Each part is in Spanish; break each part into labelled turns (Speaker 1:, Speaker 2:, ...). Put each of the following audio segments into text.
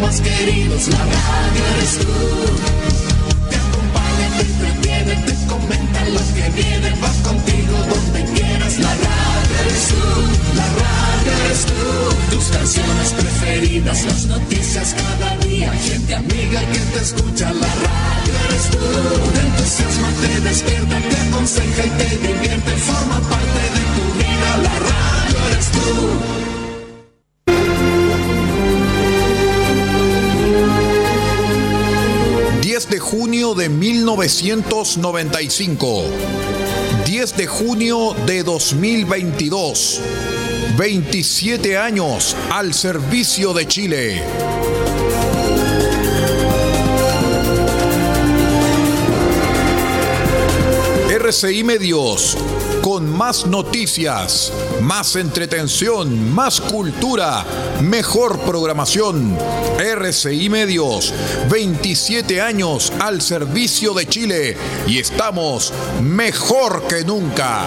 Speaker 1: más queridos, la radio eres tú. Te acompaña, te entretiene, te comenta lo que viene, va contigo donde quieras, la radio eres tú, la radio eres tú. Tus canciones preferidas, las noticias cada día, gente amiga que te escucha, la radio eres tú. Te entusiasma, te despierta, te aconseja y te de
Speaker 2: junio de 1995. 10 de junio de 2022. 27 años al servicio de Chile. RCI Medios, con más noticias, más entretención, más cultura, mejor programación. RCI Medios, 27 años al servicio de Chile y estamos mejor que nunca.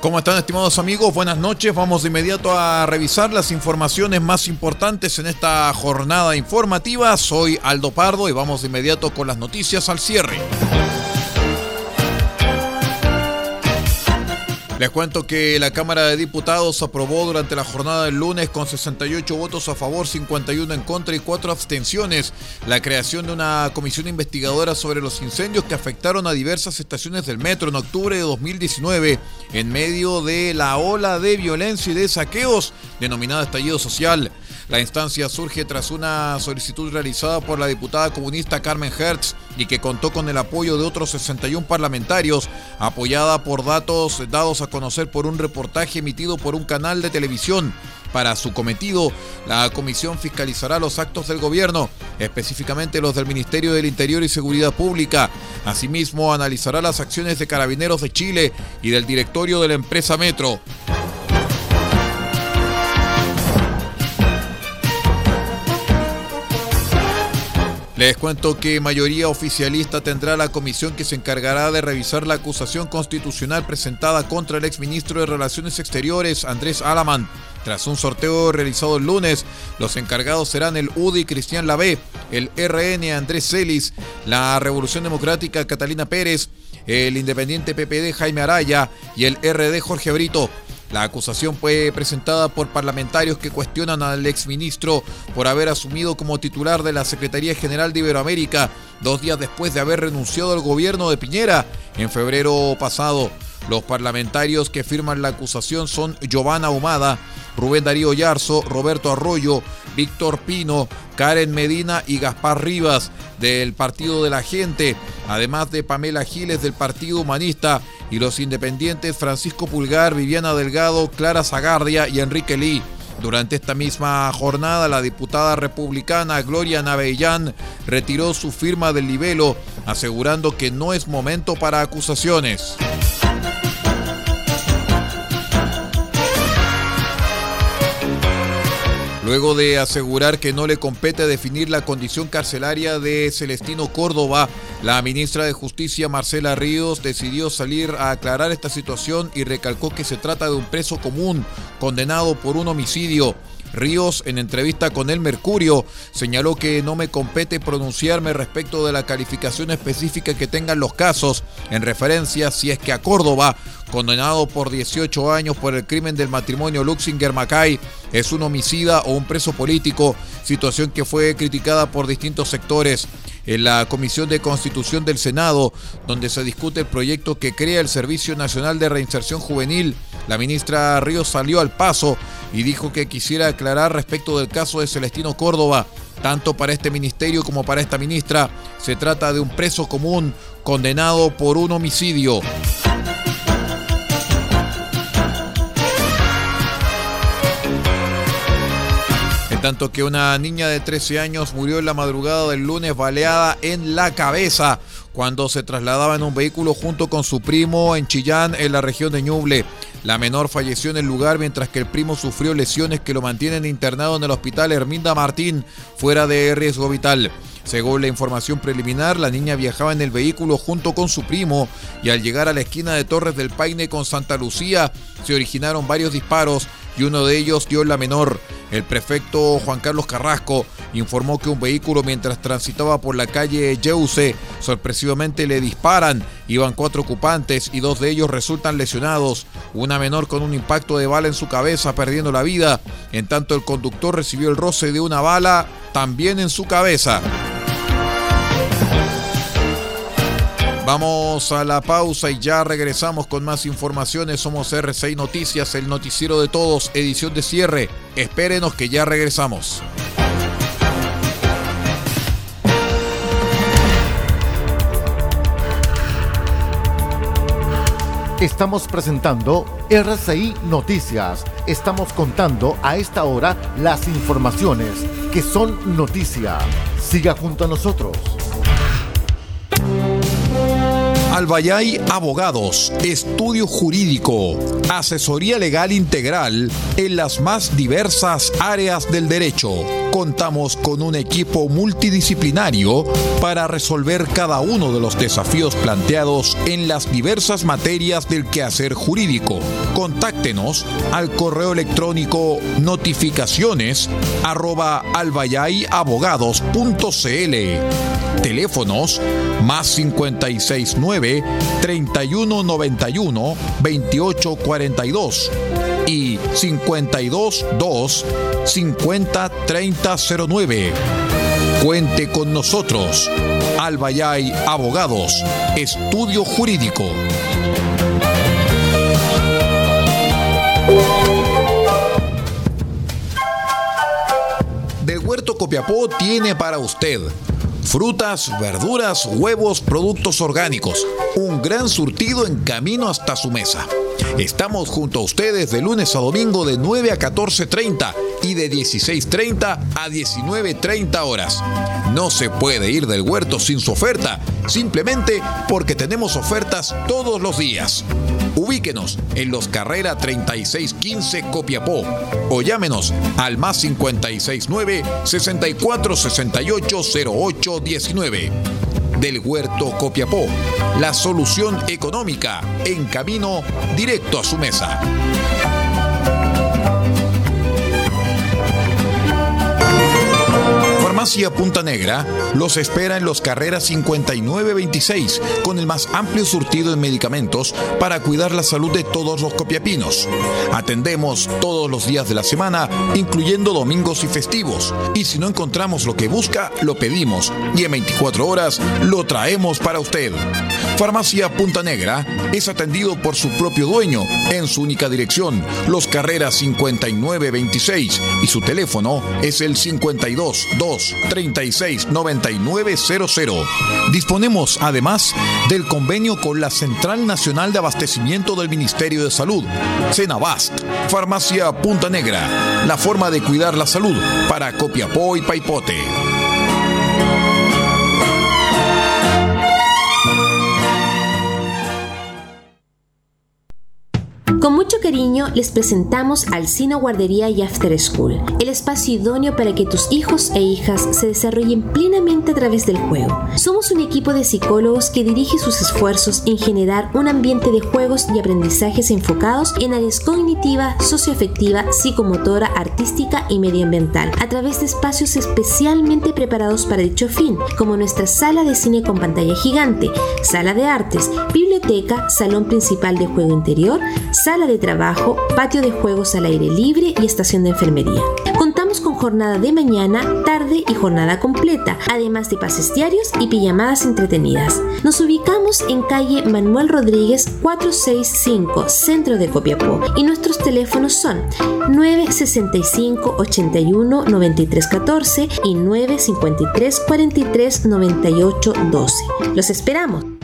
Speaker 2: ¿Cómo están estimados amigos? Buenas noches. Vamos de inmediato a revisar las informaciones más importantes en esta jornada informativa. Soy Aldo Pardo y vamos de inmediato con las noticias al cierre. Les cuento que la Cámara de Diputados aprobó durante la jornada del lunes con 68 votos a favor, 51 en contra y 4 abstenciones la creación de una comisión investigadora sobre los incendios que afectaron a diversas estaciones del metro en octubre de 2019 en medio de la ola de violencia y de saqueos denominada estallido social. La instancia surge tras una solicitud realizada por la diputada comunista Carmen Hertz y que contó con el apoyo de otros 61 parlamentarios, apoyada por datos dados a conocer por un reportaje emitido por un canal de televisión. Para su cometido, la comisión fiscalizará los actos del gobierno, específicamente los del Ministerio del Interior y Seguridad Pública. Asimismo, analizará las acciones de Carabineros de Chile y del directorio de la empresa Metro. Les cuento que mayoría oficialista tendrá la comisión que se encargará de revisar la acusación constitucional presentada contra el exministro de Relaciones Exteriores, Andrés Alamán. Tras un sorteo realizado el lunes, los encargados serán el UDI Cristian Lavé, el RN Andrés Celis, la Revolución Democrática Catalina Pérez, el Independiente PPD Jaime Araya y el RD Jorge Brito. La acusación fue presentada por parlamentarios que cuestionan al exministro por haber asumido como titular de la Secretaría General de Iberoamérica dos días después de haber renunciado al gobierno de Piñera en febrero pasado. Los parlamentarios que firman la acusación son Giovanna Humada, Rubén Darío Yarzo, Roberto Arroyo, Víctor Pino, Karen Medina y Gaspar Rivas del Partido de la Gente, además de Pamela Giles del Partido Humanista y los independientes Francisco Pulgar, Viviana Delgado, Clara Zagardia y Enrique Lee. Durante esta misma jornada, la diputada republicana Gloria Navellán retiró su firma del libelo, asegurando que no es momento para acusaciones. Luego de asegurar que no le compete definir la condición carcelaria de Celestino Córdoba, la ministra de Justicia Marcela Ríos decidió salir a aclarar esta situación y recalcó que se trata de un preso común condenado por un homicidio. Ríos, en entrevista con El Mercurio, señaló que no me compete pronunciarme respecto de la calificación específica que tengan los casos, en referencia si es que a Córdoba, condenado por 18 años por el crimen del matrimonio Luxinger-Macay, es un homicida o un preso político, situación que fue criticada por distintos sectores en la Comisión de Constitución del Senado, donde se discute el proyecto que crea el Servicio Nacional de Reinserción Juvenil. La ministra Ríos salió al paso y dijo que quisiera aclarar respecto del caso de Celestino Córdoba. Tanto para este ministerio como para esta ministra, se trata de un preso común condenado por un homicidio. En tanto que una niña de 13 años murió en la madrugada del lunes baleada en la cabeza cuando se trasladaba en un vehículo junto con su primo en Chillán, en la región de Ñuble. La menor falleció en el lugar mientras que el primo sufrió lesiones que lo mantienen internado en el hospital Herminda Martín, fuera de riesgo vital. Según la información preliminar, la niña viajaba en el vehículo junto con su primo y al llegar a la esquina de Torres del Paine con Santa Lucía se originaron varios disparos y uno de ellos dio la menor. El prefecto Juan Carlos Carrasco informó que un vehículo mientras transitaba por la calle Yeuse sorpresivamente le disparan. Iban cuatro ocupantes y dos de ellos resultan lesionados. Una menor con un impacto de bala en su cabeza perdiendo la vida. En tanto el conductor recibió el roce de una bala también en su cabeza. Vamos a la pausa y ya regresamos con más informaciones. Somos R6 Noticias, el noticiero de todos, edición de cierre. Espérenos que ya regresamos.
Speaker 3: Estamos presentando RCI Noticias. Estamos contando a esta hora las informaciones que son noticia. Siga junto a nosotros.
Speaker 2: Albayay Abogados, estudio jurídico, asesoría legal integral en las más diversas áreas del derecho. Contamos con un equipo multidisciplinario para resolver cada uno de los desafíos planteados en las diversas materias del quehacer jurídico. Contáctenos al correo electrónico notificaciones arroba. Teléfonos más 569 3191 2842 y 522 50 3009. Cuente con nosotros. Albayay Abogados, Estudio Jurídico. Del Huerto Copiapó tiene para usted frutas, verduras, huevos, productos orgánicos. Un gran surtido en camino hasta su mesa. Estamos junto a ustedes de lunes a domingo de 9 a 14.30 y de 16.30 a 19.30 horas. No se puede ir del huerto sin su oferta, simplemente porque tenemos ofertas todos los días. Ubíquenos en los Carrera 3615 Copiapó o llámenos al más 569 6468 0819 del Huerto Copiapó. La solución económica en camino directo a su mesa. Farmacia Punta Negra los espera en los carreras 5926 con el más amplio surtido en medicamentos para cuidar la salud de todos los copiapinos. Atendemos todos los días de la semana, incluyendo domingos y festivos. Y si no encontramos lo que busca, lo pedimos y en 24 horas lo traemos para usted. Farmacia Punta Negra es atendido por su propio dueño en su única dirección, Los Carreras 5926 y su teléfono es el 52 2 36 9900. Disponemos además del convenio con la Central Nacional de Abastecimiento del Ministerio de Salud, Cenabast, Farmacia Punta Negra, la forma de cuidar la salud para Copiapó y Paipote.
Speaker 4: Con mucho cariño les presentamos al Sino Guardería y After School, el espacio idóneo para que tus hijos e hijas se desarrollen plenamente a través del juego. Somos un equipo de psicólogos que dirige sus esfuerzos en generar un ambiente de juegos y aprendizajes enfocados en áreas cognitiva, socioafectiva, psicomotora, artística y medioambiental, a través de espacios especialmente preparados para dicho fin, como nuestra sala de cine con pantalla gigante, sala de artes, biblioteca, salón principal de juego interior, sala de trabajo, patio de juegos al aire libre y estación de enfermería. Contamos con jornada de mañana, tarde y jornada completa, además de pases diarios y pijamadas entretenidas. Nos ubicamos en calle Manuel Rodríguez 465, centro de Copiapó, y nuestros teléfonos son 965 81 93 14 y 953 43 98 12. Los esperamos.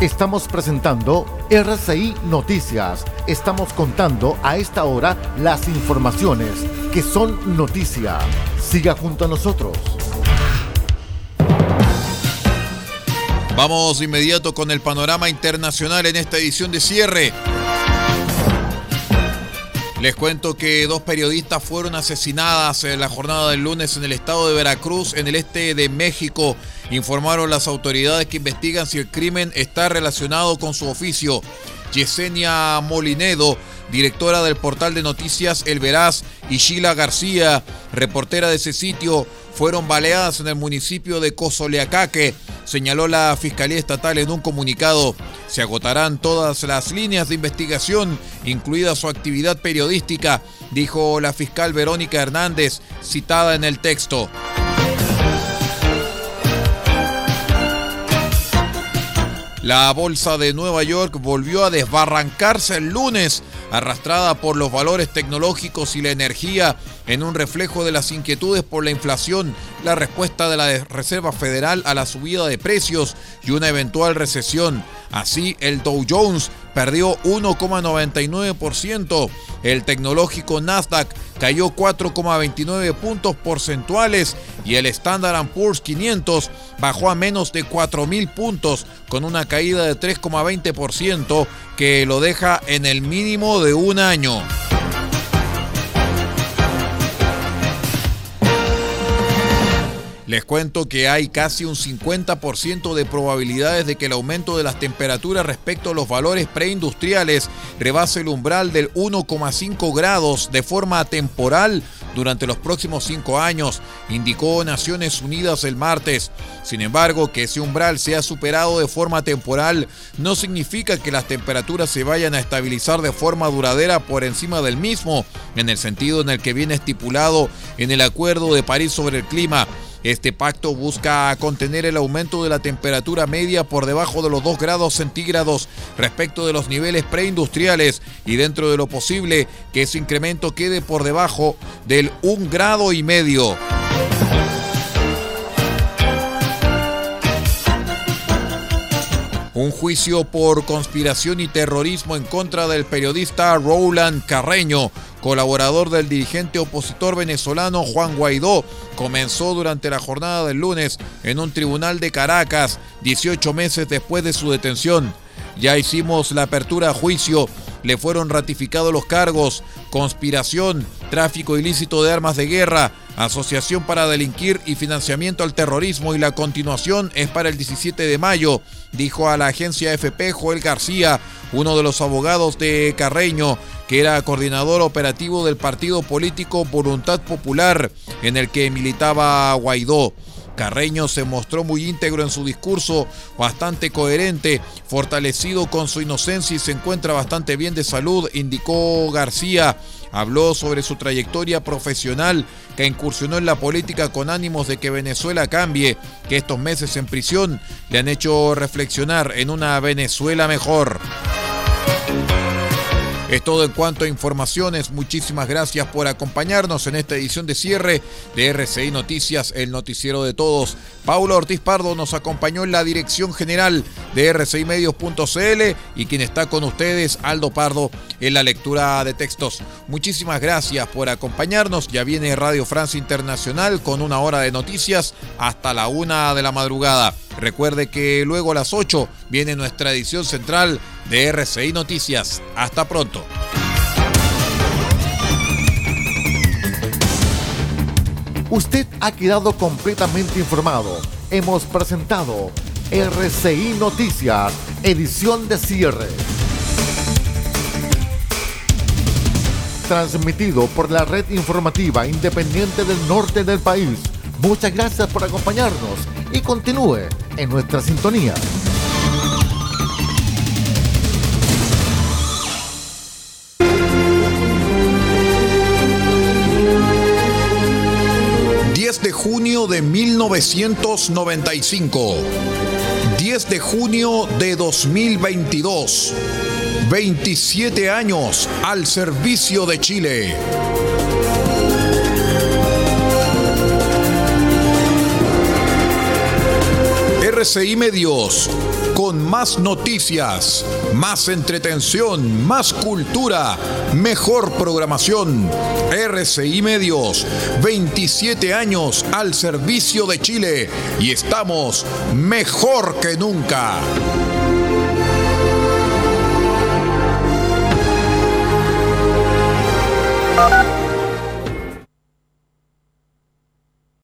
Speaker 3: Estamos presentando RCI Noticias. Estamos contando a esta hora las informaciones que son noticia. Siga junto a nosotros.
Speaker 2: Vamos de inmediato con el panorama internacional en esta edición de cierre. Les cuento que dos periodistas fueron asesinadas en la jornada del lunes en el estado de Veracruz, en el este de México. Informaron las autoridades que investigan si el crimen está relacionado con su oficio. Yesenia Molinedo, directora del portal de noticias El Veraz, y Sheila García, reportera de ese sitio, fueron baleadas en el municipio de Cozoleacaque, señaló la Fiscalía Estatal en un comunicado. Se agotarán todas las líneas de investigación, incluida su actividad periodística, dijo la fiscal Verónica Hernández, citada en el texto. La bolsa de Nueva York volvió a desbarrancarse el lunes, arrastrada por los valores tecnológicos y la energía, en un reflejo de las inquietudes por la inflación, la respuesta de la Reserva Federal a la subida de precios y una eventual recesión. Así, el Dow Jones perdió 1,99%, el tecnológico Nasdaq cayó 4,29 puntos porcentuales y el Standard Poor's 500 bajó a menos de 4.000 puntos con una caída de 3,20% que lo deja en el mínimo de un año. Les cuento que hay casi un 50% de probabilidades de que el aumento de las temperaturas respecto a los valores preindustriales rebase el umbral del 1,5 grados de forma temporal durante los próximos cinco años, indicó Naciones Unidas el martes. Sin embargo, que ese umbral sea superado de forma temporal no significa que las temperaturas se vayan a estabilizar de forma duradera por encima del mismo, en el sentido en el que viene estipulado en el Acuerdo de París sobre el Clima este pacto busca contener el aumento de la temperatura media por debajo de los 2 grados centígrados respecto de los niveles preindustriales y dentro de lo posible que ese incremento quede por debajo del 1 grado y medio. Un juicio por conspiración y terrorismo en contra del periodista Roland Carreño, colaborador del dirigente opositor venezolano Juan Guaidó, comenzó durante la jornada del lunes en un tribunal de Caracas, 18 meses después de su detención. Ya hicimos la apertura a juicio, le fueron ratificados los cargos, conspiración, tráfico ilícito de armas de guerra, asociación para delinquir y financiamiento al terrorismo y la continuación es para el 17 de mayo, dijo a la agencia FP Joel García, uno de los abogados de Carreño, que era coordinador operativo del partido político Voluntad Popular, en el que militaba Guaidó. Carreño se mostró muy íntegro en su discurso, bastante coherente, fortalecido con su inocencia y se encuentra bastante bien de salud, indicó García. Habló sobre su trayectoria profesional, que incursionó en la política con ánimos de que Venezuela cambie, que estos meses en prisión le han hecho reflexionar en una Venezuela mejor. Es todo en cuanto a informaciones. Muchísimas gracias por acompañarnos en esta edición de cierre de RCI Noticias, el noticiero de todos. Paulo Ortiz Pardo nos acompañó en la dirección general de rcimedios.cl y quien está con ustedes, Aldo Pardo, en la lectura de textos. Muchísimas gracias por acompañarnos. Ya viene Radio Francia Internacional con una hora de noticias hasta la una de la madrugada. Recuerde que luego a las 8 viene nuestra edición central de RCI Noticias. Hasta pronto.
Speaker 3: Usted ha quedado completamente informado. Hemos presentado RCI Noticias, edición de cierre. Transmitido por la red informativa independiente del norte del país. Muchas gracias por acompañarnos y continúe en nuestra sintonía.
Speaker 2: de junio de 1995. 10 de junio de 2022. 27 años al servicio de Chile. RCI Medios, con más noticias, más entretención, más cultura, mejor programación. RCI Medios, 27 años al servicio de Chile y estamos mejor que nunca.